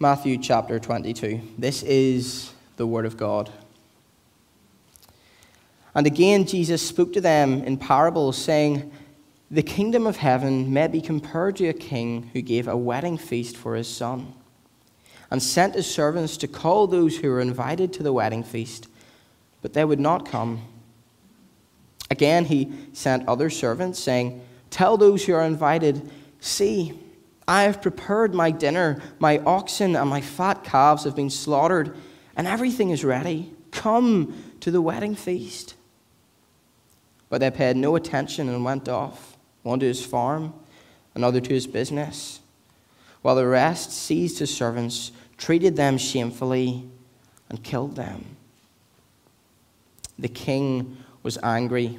Matthew chapter 22. This is the Word of God. And again, Jesus spoke to them in parables, saying, The kingdom of heaven may be compared to a king who gave a wedding feast for his son, and sent his servants to call those who were invited to the wedding feast, but they would not come. Again, he sent other servants, saying, Tell those who are invited, See, I have prepared my dinner, my oxen and my fat calves have been slaughtered, and everything is ready. Come to the wedding feast. But they paid no attention and went off, one to his farm, another to his business, while the rest seized his servants, treated them shamefully, and killed them. The king was angry,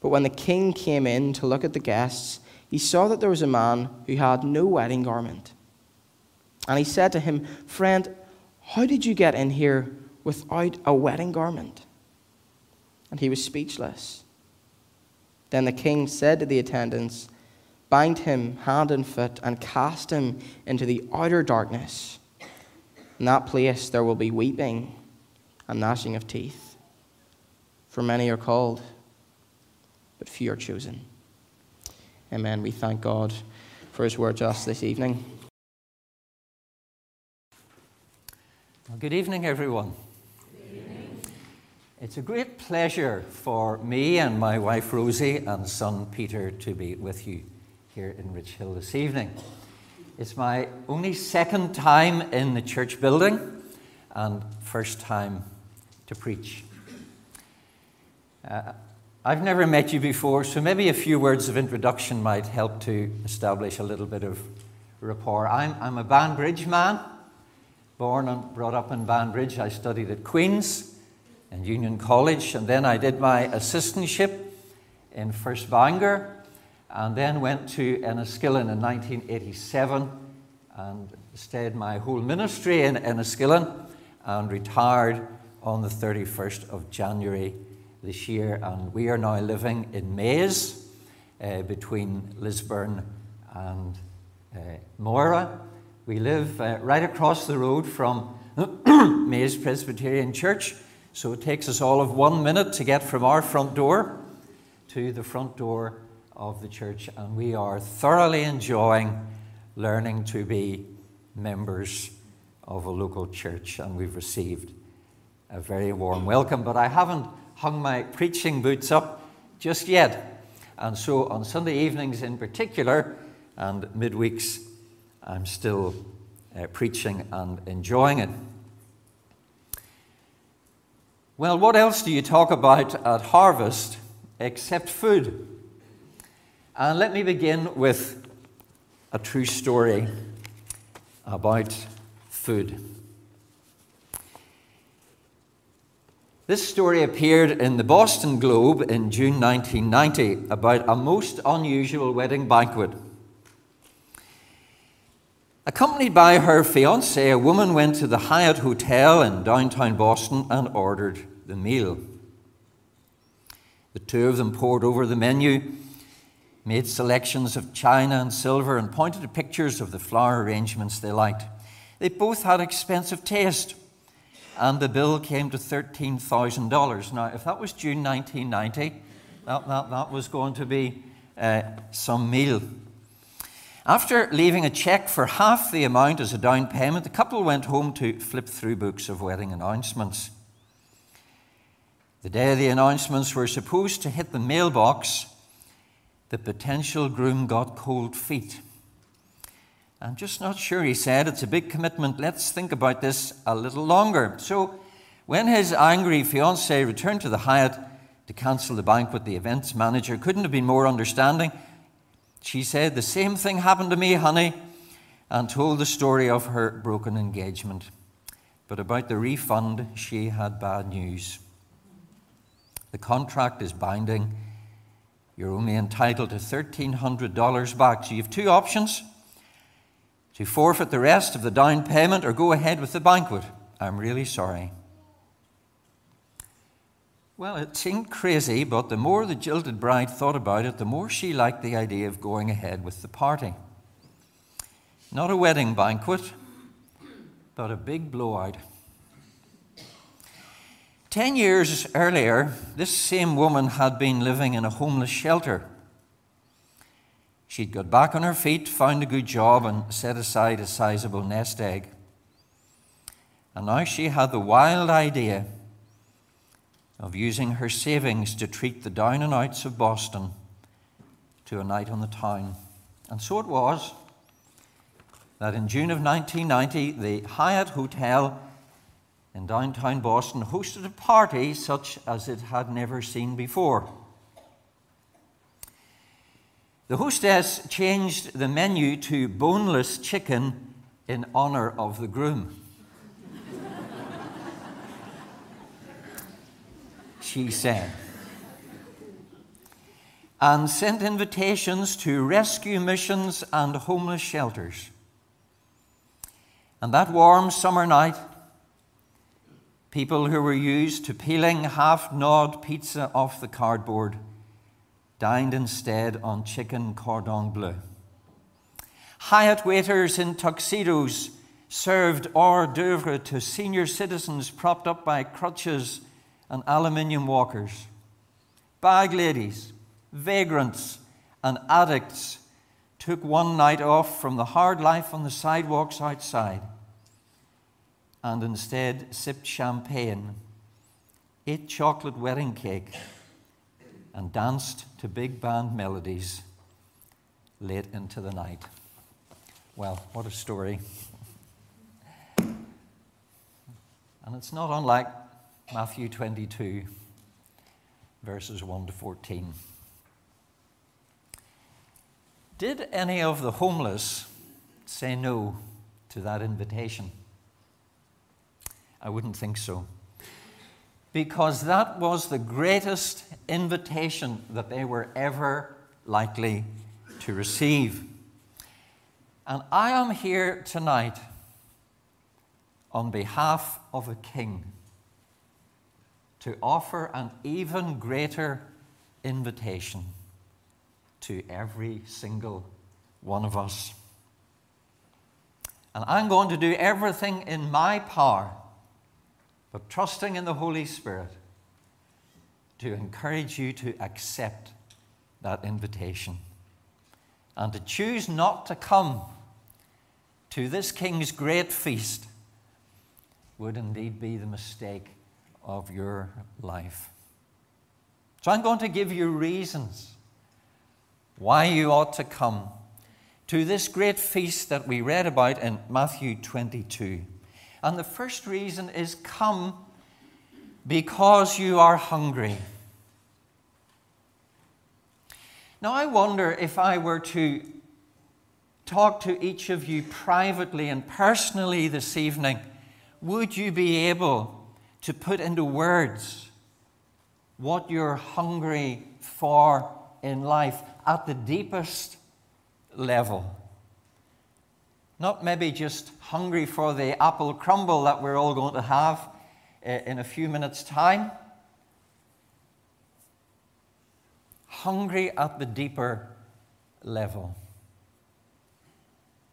But when the king came in to look at the guests, he saw that there was a man who had no wedding garment. And he said to him, Friend, how did you get in here without a wedding garment? and he was speechless. Then the king said to the attendants, Bind him hand and foot and cast him into the outer darkness. In that place there will be weeping and gnashing of teeth. For many are called, but few are chosen. Amen. We thank God for his word to us this evening. Well, good evening, everyone. It's a great pleasure for me and my wife Rosie and son Peter to be with you here in Richhill this evening. It's my only second time in the church building and first time to preach. Uh, I've never met you before, so maybe a few words of introduction might help to establish a little bit of rapport. I'm, I'm a Banbridge man, born and brought up in Banbridge. I studied at Queen's and Union College, and then I did my assistantship in First Bangor, and then went to Enniskillen in 1987 and stayed my whole ministry in Enniskillen and retired on the 31st of January this year. And we are now living in Maze uh, between Lisburn and uh, Moira. We live uh, right across the road from Maze Presbyterian Church so it takes us all of one minute to get from our front door to the front door of the church, and we are thoroughly enjoying learning to be members of a local church, and we've received a very warm welcome. But I haven't hung my preaching boots up just yet, and so on Sunday evenings in particular, and midweeks, I'm still uh, preaching and enjoying it. Well, what else do you talk about at harvest except food? And let me begin with a true story about food. This story appeared in the Boston Globe in June 1990 about a most unusual wedding banquet. Accompanied by her fiance, a woman went to the Hyatt Hotel in downtown Boston and ordered the meal. The two of them pored over the menu, made selections of china and silver, and pointed to pictures of the flower arrangements they liked. They both had expensive taste, and the bill came to $13,000. Now, if that was June 1990, that, that, that was going to be uh, some meal. After leaving a check for half the amount as a down payment, the couple went home to flip through books of wedding announcements. The day the announcements were supposed to hit the mailbox, the potential groom got cold feet. I'm just not sure, he said. It's a big commitment. Let's think about this a little longer. So, when his angry fiancée returned to the Hyatt to cancel the banquet, the events manager couldn't have been more understanding. She said, The same thing happened to me, honey. and told the story of her broken engagement. But about the refund, she had bad news. The contract is binding. You're only entitled to $1,300 back. So you have two options to forfeit the rest of the down payment or go ahead with the banquet. I'm really sorry. Well, it seemed crazy, but the more the jilted bride thought about it, the more she liked the idea of going ahead with the party. Not a wedding banquet, but a big blowout. Ten years earlier, this same woman had been living in a homeless shelter. She'd got back on her feet, found a good job, and set aside a sizable nest egg. And now she had the wild idea of using her savings to treat the down and outs of Boston to a night on the town. And so it was that in June of 1990, the Hyatt Hotel in downtown Boston hosted a party such as it had never seen before. The hostess changed the menu to boneless chicken in honor of the groom. she said. And sent invitations to rescue missions and homeless shelters. And that warm summer night, people who were used to peeling half gnawed pizza off the cardboard dined instead on chicken cordon bleu. Hyatt waiters in tuxedos served hors d'oeuvre to senior citizens propped up by crutches and aluminium walkers. Bag ladies, vagrants, and addicts took one night off from the hard life on the sidewalks outside and instead sipped champagne, ate chocolate wedding cake, and danced to big band melodies late into the night. Well, what a story. And it's not unlike Matthew 22, verses 1 to 14. Did any of the homeless say no to that invitation? I wouldn't think so. Because that was the greatest invitation that they were ever likely to receive. And I am here tonight on behalf of a king to offer an even greater invitation to every single one of us. And I'm going to do everything in my power but trusting in the Holy Spirit to encourage you to accept that invitation and to choose not to come to this king's great feast would indeed be the mistake of your life. So I'm going to give you reasons why you ought to come to this great feast that we read about in Matthew 22. And the first reason is come because you are hungry. Now, I wonder if I were to talk to each of you privately and personally this evening, would you be able to put into words what you're hungry for in life at the deepest level? Not maybe just hungry for the apple crumble that we're all going to have eh, in a few minutes' time. Hungry at the deeper level.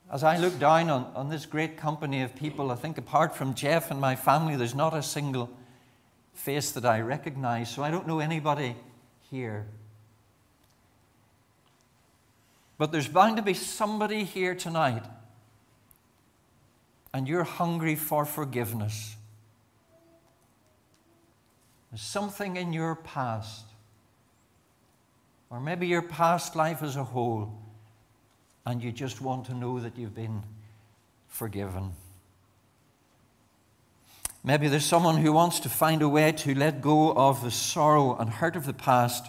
As I look down on, on this great company of people, I think apart from Jeff and my family, there's not a single face that I recognize, so I don't know anybody here. But there's bound to be somebody here tonight and you're hungry for forgiveness. There's something in your past, or maybe your past life as a whole, and you just want to know that you've been forgiven. Maybe there's someone who wants to find a way to let go of the sorrow and hurt of the past.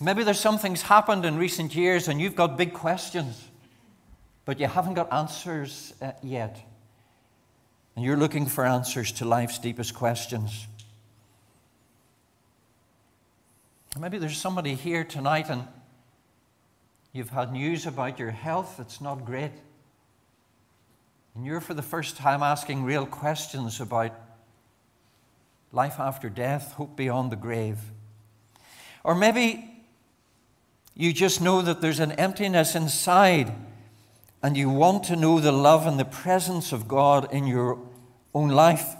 Maybe there's something's happened in recent years and you've got big questions but you haven't got answers uh, yet. And you're looking for answers to life's deepest questions. Maybe there's somebody here tonight and you've had news about your health that's not great. And you're for the first time asking real questions about life after death, hope beyond the grave. Or maybe you just know that there's an emptiness inside and you want to know the love and the presence of God in your own life.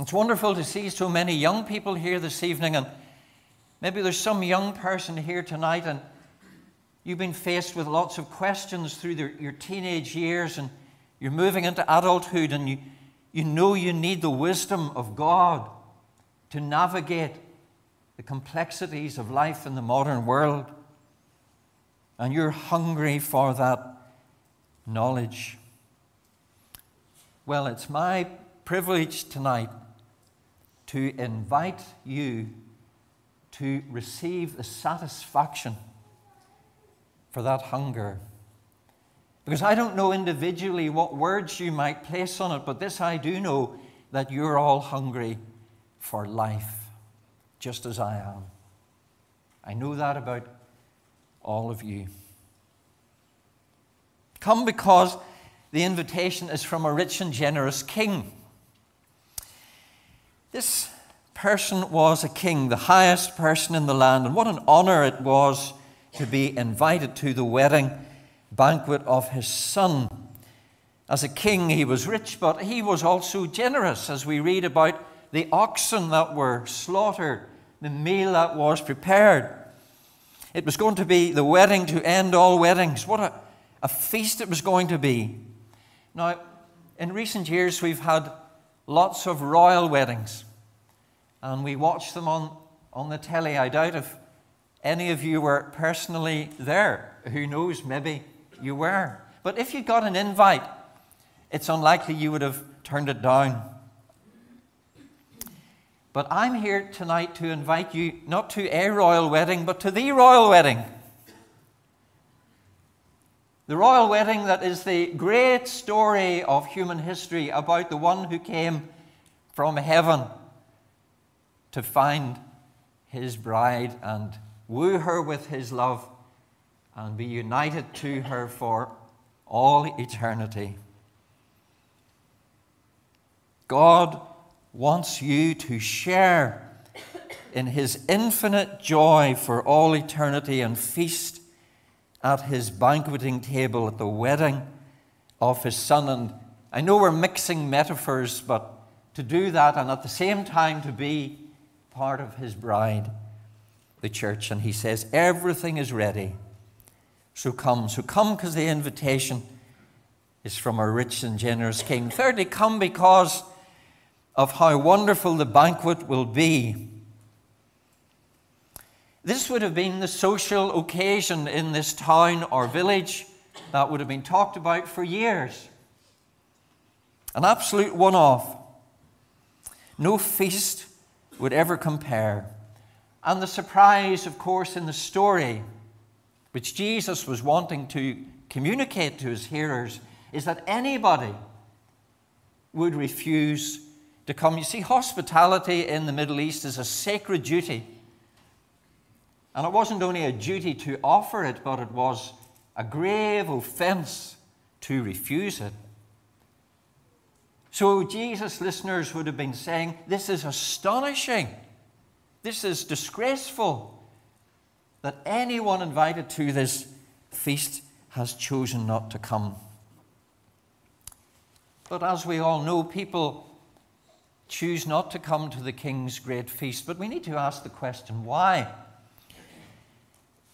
It's wonderful to see so many young people here this evening, and maybe there's some young person here tonight, and you've been faced with lots of questions through the, your teenage years, and you're moving into adulthood, and you, you know you need the wisdom of God to navigate the complexities of life in the modern world. And you're hungry for that knowledge. Well, it's my privilege tonight to invite you to receive the satisfaction for that hunger. Because I don't know individually what words you might place on it, but this I do know that you're all hungry for life, just as I am. I know that about all of you. Come because the invitation is from a rich and generous king. This person was a king, the highest person in the land, and what an honor it was to be invited to the wedding banquet of his son. As a king, he was rich, but he was also generous, as we read about the oxen that were slaughtered, the meal that was prepared. It was going to be the wedding to end all weddings. What a, a feast it was going to be. Now, in recent years, we've had lots of royal weddings, and we watch them on, on the telly. I doubt if any of you were personally there. Who knows, maybe you were. But if you got an invite, it's unlikely you would have turned it down. But I'm here tonight to invite you not to a royal wedding, but to the royal wedding. The royal wedding that is the great story of human history about the one who came from heaven to find his bride and woo her with his love and be united to her for all eternity. God wants you to share in his infinite joy for all eternity and feast at his banqueting table at the wedding of his son. And I know we're mixing metaphors, but to do that and at the same time to be part of his bride, the church. And he says, Everything is ready. So come. So come because the invitation is from a rich and generous king. Thirdly, come because of how wonderful the banquet will be. This would have been the social occasion in this town or village that would have been talked about for years. An absolute one off. No feast would ever compare. And the surprise, of course, in the story which Jesus was wanting to communicate to his hearers, is that anybody would refuse to come. You see, hospitality in the Middle East is a sacred duty. And it wasn't only a duty to offer it, but it was a grave offense to refuse it. So, Jesus' listeners would have been saying, This is astonishing. This is disgraceful that anyone invited to this feast has chosen not to come. But as we all know, people choose not to come to the king's great feast. But we need to ask the question why?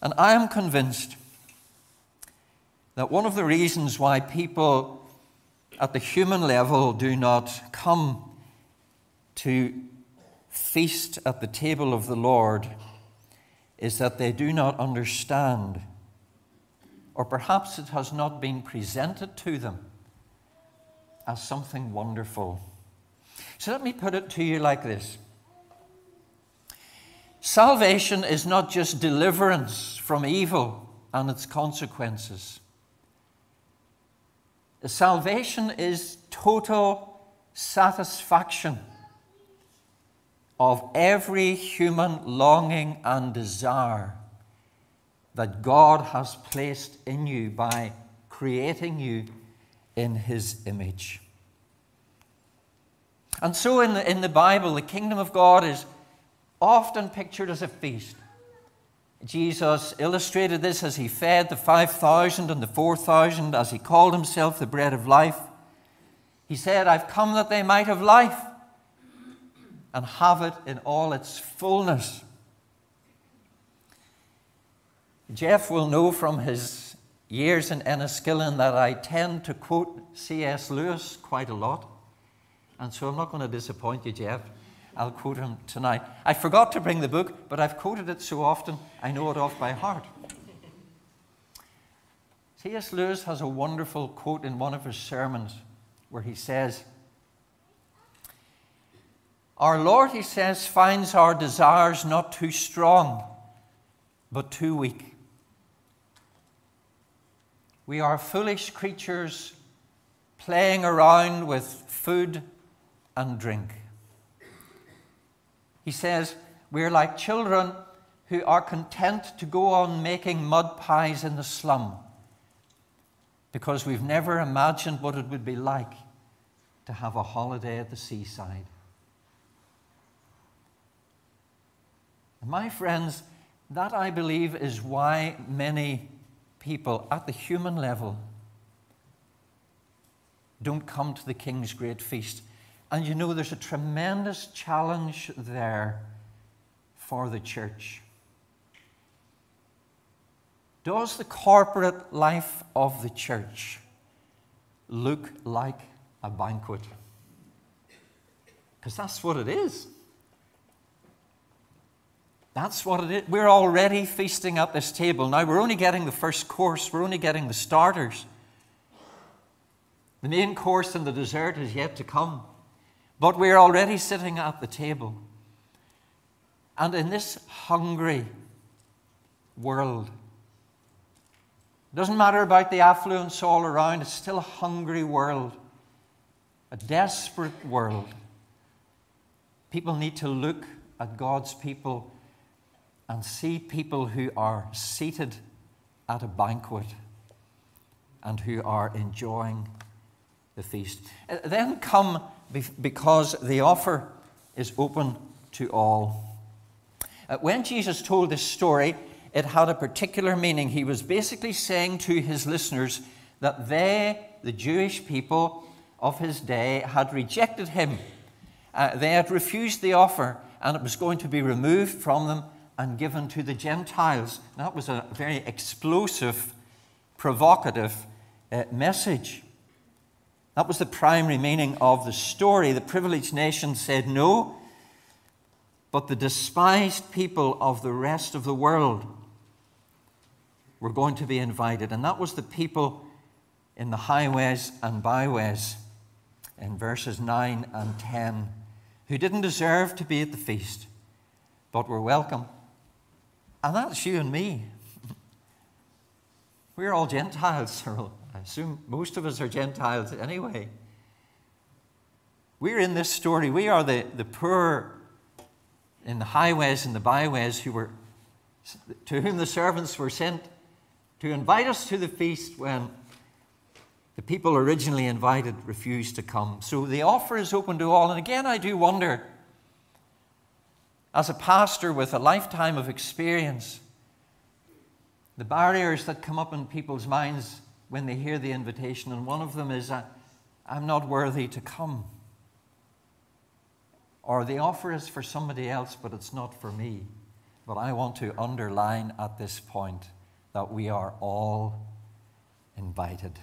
And I am convinced that one of the reasons why people at the human level do not come to feast at the table of the Lord is that they do not understand, or perhaps it has not been presented to them as something wonderful. So let me put it to you like this Salvation is not just deliverance from evil and its consequences. Salvation is total satisfaction of every human longing and desire that God has placed in you by creating you in His image. And so in the, in the Bible, the kingdom of God is often pictured as a feast. Jesus illustrated this as he fed the 5,000 and the 4,000, as he called himself the bread of life. He said, I've come that they might have life and have it in all its fullness. Jeff will know from his years in Enniskillen that I tend to quote C.S. Lewis quite a lot. And so I'm not going to disappoint you, Jeff. I'll quote him tonight. I forgot to bring the book, but I've quoted it so often I know it off by heart. C.S. Lewis has a wonderful quote in one of his sermons where he says, Our Lord, he says, finds our desires not too strong, but too weak. We are foolish creatures playing around with food and drink. He says, We're like children who are content to go on making mud pies in the slum because we've never imagined what it would be like to have a holiday at the seaside. And my friends, that I believe is why many people at the human level don't come to the King's great feast and you know, there's a tremendous challenge there for the church. Does the corporate life of the church look like a banquet? Because that's what it is. That's what it is. We're already feasting at this table. Now, we're only getting the first course, we're only getting the starters. The main course and the dessert is yet to come. But we're already sitting at the table. And in this hungry world, it doesn't matter about the affluence all around, it's still a hungry world, a desperate world. People need to look at God's people and see people who are seated at a banquet and who are enjoying the feast. Uh, then come because the offer is open to all. Uh, when Jesus told this story, it had a particular meaning. He was basically saying to his listeners that they, the Jewish people of his day, had rejected him. Uh, they had refused the offer, and it was going to be removed from them and given to the Gentiles. That was a very explosive, provocative uh, message. That was the primary meaning of the story. The privileged nation said no, but the despised people of the rest of the world were going to be invited. And that was the people in the highways and byways in verses 9 and 10 who didn't deserve to be at the feast, but were welcome. And that's you and me. We're all Gentiles, Cyril. I assume most of us are Gentiles anyway. We're in this story. We are the, the poor in the highways and the byways who were, to whom the servants were sent to invite us to the feast when the people originally invited refused to come. So the offer is open to all. And again, I do wonder, as a pastor with a lifetime of experience, the barriers that come up in people's minds when they hear the invitation, and one of them is, I'm not worthy to come. Or the offer is for somebody else, but it's not for me. But I want to underline at this point that we are all invited.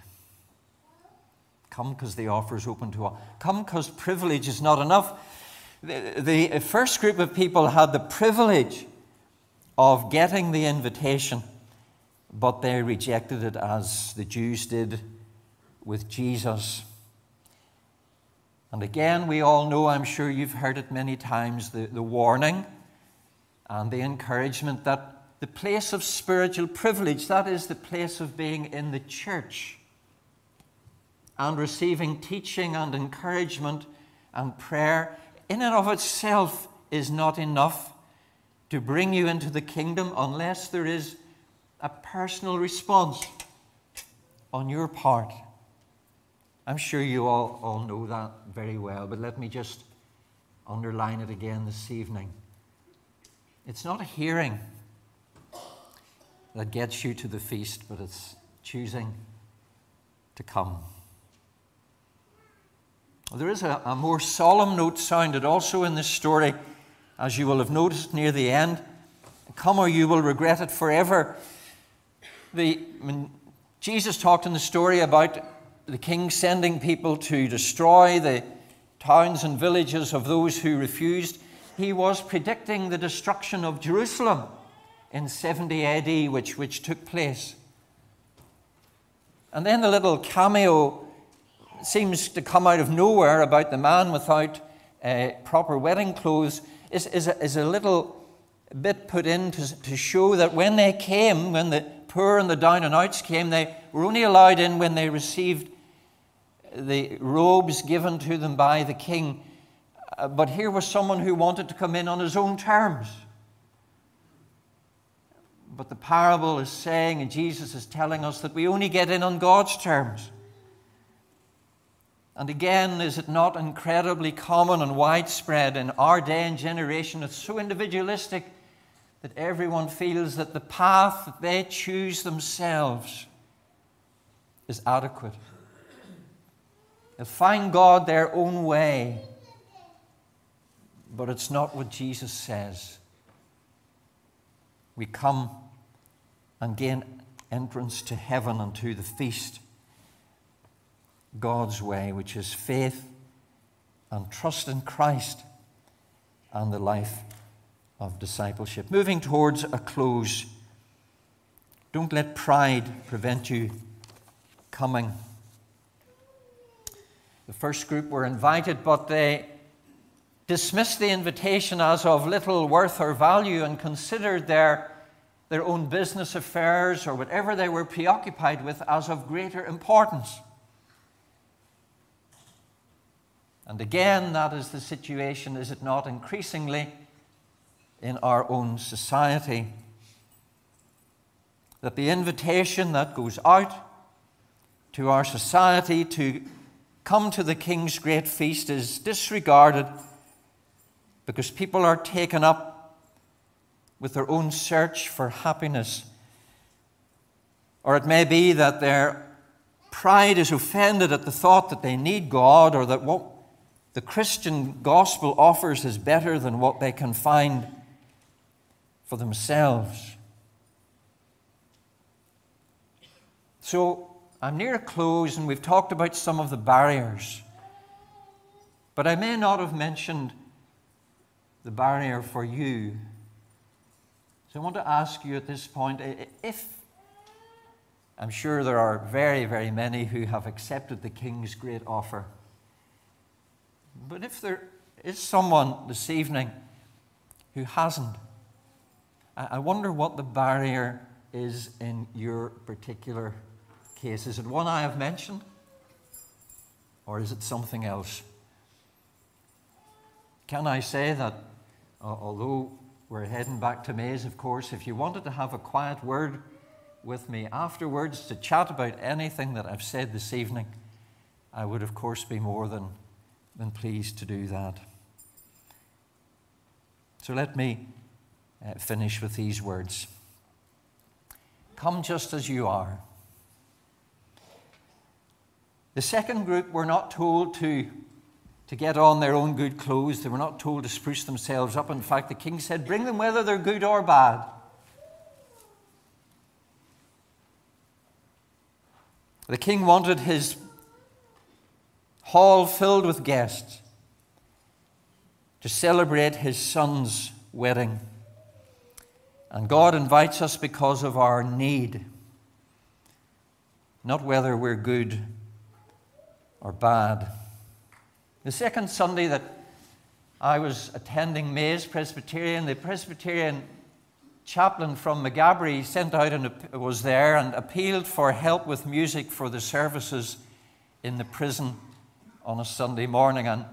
Come because the offer is open to all. Come because privilege is not enough. The, the first group of people had the privilege of getting the invitation but they rejected it as the Jews did with Jesus. And again, we all know, I'm sure you've heard it many times, the, the warning and the encouragement that the place of spiritual privilege. That is the place of being in the church and receiving teaching and encouragement and prayer. In and of itself is not enough to bring you into the kingdom unless there is a personal response on your part. I'm sure you all, all know that very well, but let me just underline it again this evening. It's not a hearing that gets you to the feast, but it's choosing to come. There is a, a, more solemn note sounded also in this story, as you will have noticed near the end. Come or you will regret it forever. The, when Jesus talked in the story about the king sending people to destroy the towns and villages of those who refused, he was predicting the destruction of Jerusalem in 70 AD, which, which took place. And then the little cameo seems to come out of nowhere about the man without uh, proper wedding clothes is, is, a, is a little bit put in to, to show that when they came, when the poor and the down and outs came, they were only allowed in when they received the robes given to them by the king. Uh, but here was someone who wanted to come in on his own terms. But the parable is saying, and Jesus is telling us, that we only get in on God's terms. And again, is it not incredibly common and widespread in our day and generation? It's so individualistic that everyone feels that the path that they choose themselves is adequate. They'll find God their own way, but it's not what Jesus says. We come and gain entrance to heaven and to the feast God's way, which is faith and trust in Christ and the life of discipleship. Moving towards a close, don't let pride prevent you coming. The first group were invited, but they dismissed the invitation as of little worth or value and considered their, their own business affairs or whatever they were preoccupied with as of greater importance. And again, that is the situation, is it not, increasingly in our own society? That the invitation that goes out to our society to come to the King's great feast is disregarded because people are taken up with their own search for happiness. Or it may be that their pride is offended at the thought that they need God or that what the Christian gospel offers is better than what they can find for themselves. So I'm near a close, and we've talked about some of the barriers. But I may not have mentioned the barrier for you. So I want to ask you at this point if I'm sure there are very, very many who have accepted the King's great offer. But if there is someone this evening who hasn't, I wonder what the barrier is in your particular case. Is it one I have mentioned? Or is it something else? Can I say that, although we're heading back to Maze, of course, if you wanted to have a quiet word with me afterwards to chat about anything that I've said this evening, I would, of course, be more than than pleased to do that. So let me uh, finish with these words Come just as you are. The second group were not told to, to get on their own good clothes. They were not told to spruce themselves up. In fact, the king said, Bring them whether they're good or bad. The king wanted his hall filled with guests to celebrate his son's wedding. And God invites us because of our need, not whether we're good or bad. The second Sunday that I was attending Maze Presbyterian, the Presbyterian chaplain from Maghaberry sent out and was there and appealed for help with music for the services in the prison on a Sunday morning. And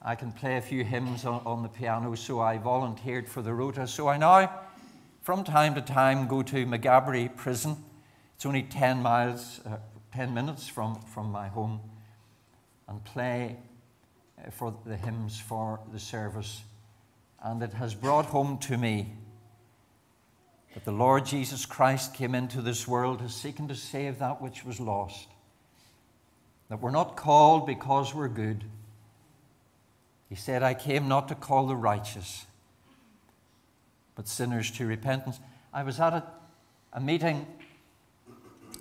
I can play a few hymns on, on the piano, so I volunteered for the rota. So I now, from time to time, go to Maghaberry prison. It's only 10 miles, uh, 10 minutes from, from my home, and play uh, for the hymns for the service. And it has brought home to me that the Lord Jesus Christ came into this world to seek and to save that which was lost. That we're not called because we're good. He said, I came not to call the righteous, but sinners to repentance. I was at a, a meeting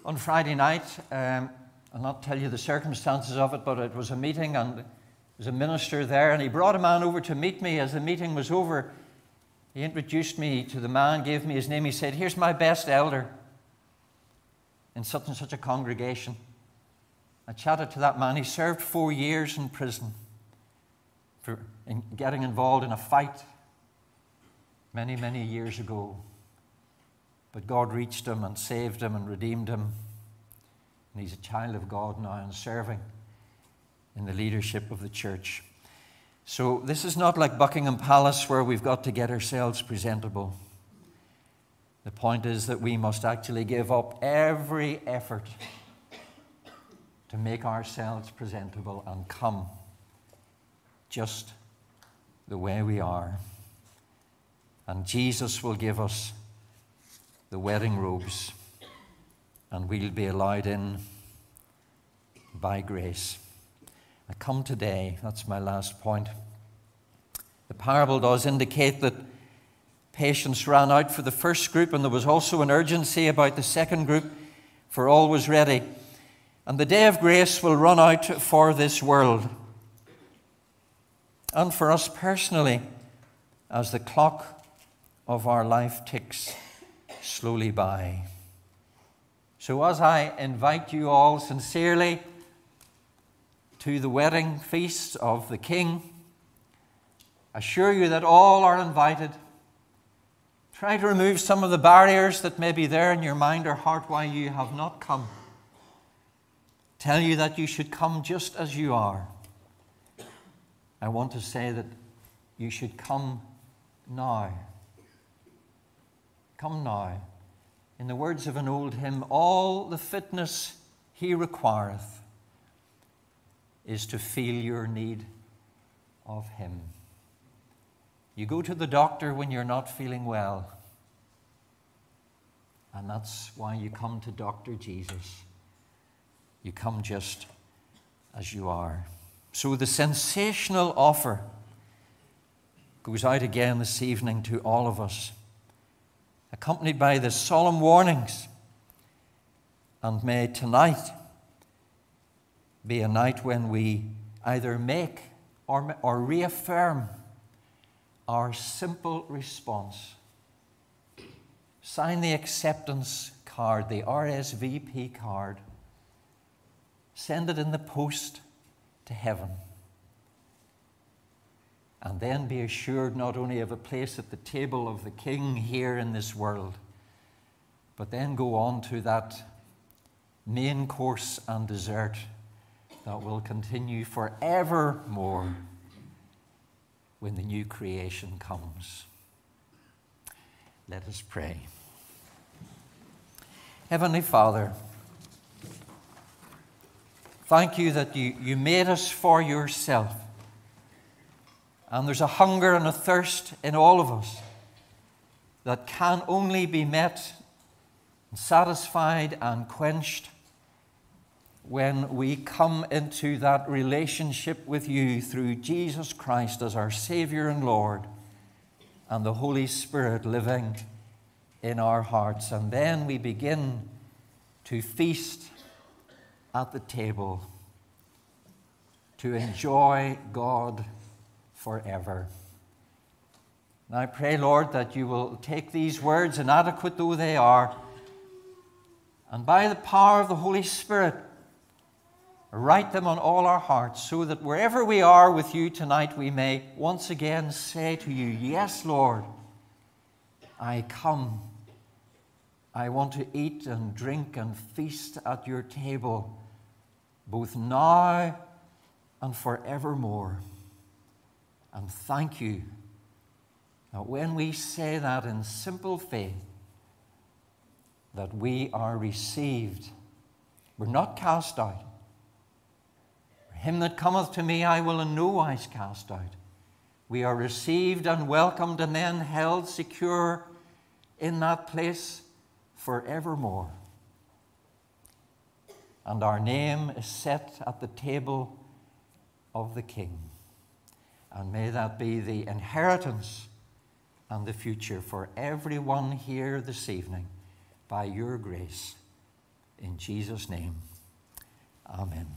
on Friday night. Um, I'll not tell you the circumstances of it, but it was a meeting, and there was a minister there, and he brought a man over to meet me as the meeting was over. He introduced me to the man, gave me his name. He said, Here's my best elder in such and such a congregation. I chatted to that man. He served four years in prison for in getting involved in a fight many, many years ago. But God reached him and saved him and redeemed him. And he's a child of God now and serving in the leadership of the church. So, this is not like Buckingham Palace where we've got to get ourselves presentable. The point is that we must actually give up every effort to make ourselves presentable and come just the way we are. And Jesus will give us the wedding robes, and we'll be allowed in by grace. I come today, that's my last point. The parable does indicate that patience ran out for the first group, and there was also an urgency about the second group, for all was ready. And the day of grace will run out for this world and for us personally as the clock of our life ticks slowly by. So, as I invite you all sincerely to the wedding feast of the King. Assure you that all are invited. Try to remove some of the barriers that may be there in your mind or heart why you have not come. Tell you that you should come just as you are. I want to say that you should come now. Come now. In the words of an old hymn, all the fitness he requireth is to feel your need of Him. You go to the doctor when you're not feeling well, and that's why you come to Dr. Jesus. You come just as you are. So the sensational offer goes out again this evening to all of us, accompanied by the solemn warnings. And may tonight be a night when we either make or, or reaffirm our simple response. Sign the acceptance card, the RSVP card. Send it in the post to heaven. And then be assured not only of a place at the table of the King here in this world, but then go on to that main course and dessert that will continue forevermore when the new creation comes. Let us pray. Heavenly Father, thank you that you, you made us for yourself. And there's a hunger and a thirst in all of us that can only be met, and satisfied, and quenched when we come into that relationship with you through Jesus Christ as our Savior and Lord and the Holy Spirit living in our hearts. And then we begin to feast at the table to enjoy God forever. And I pray, Lord, that you will take these words, inadequate though they are, and by the power of the Holy Spirit, Write them on all our hearts so that wherever we are with you tonight, we may once again say to you, Yes, Lord, I come. I want to eat and drink and feast at your table, both now and forevermore. And thank you that when we say that in simple faith, that we are received. We're not cast out. Him that cometh to me, I will in no wise cast out. We are received and welcomed and then held secure in that place forevermore. And our name is set at the table of the King. And may that be the inheritance and the future for everyone here this evening by your grace. In Jesus' name, amen.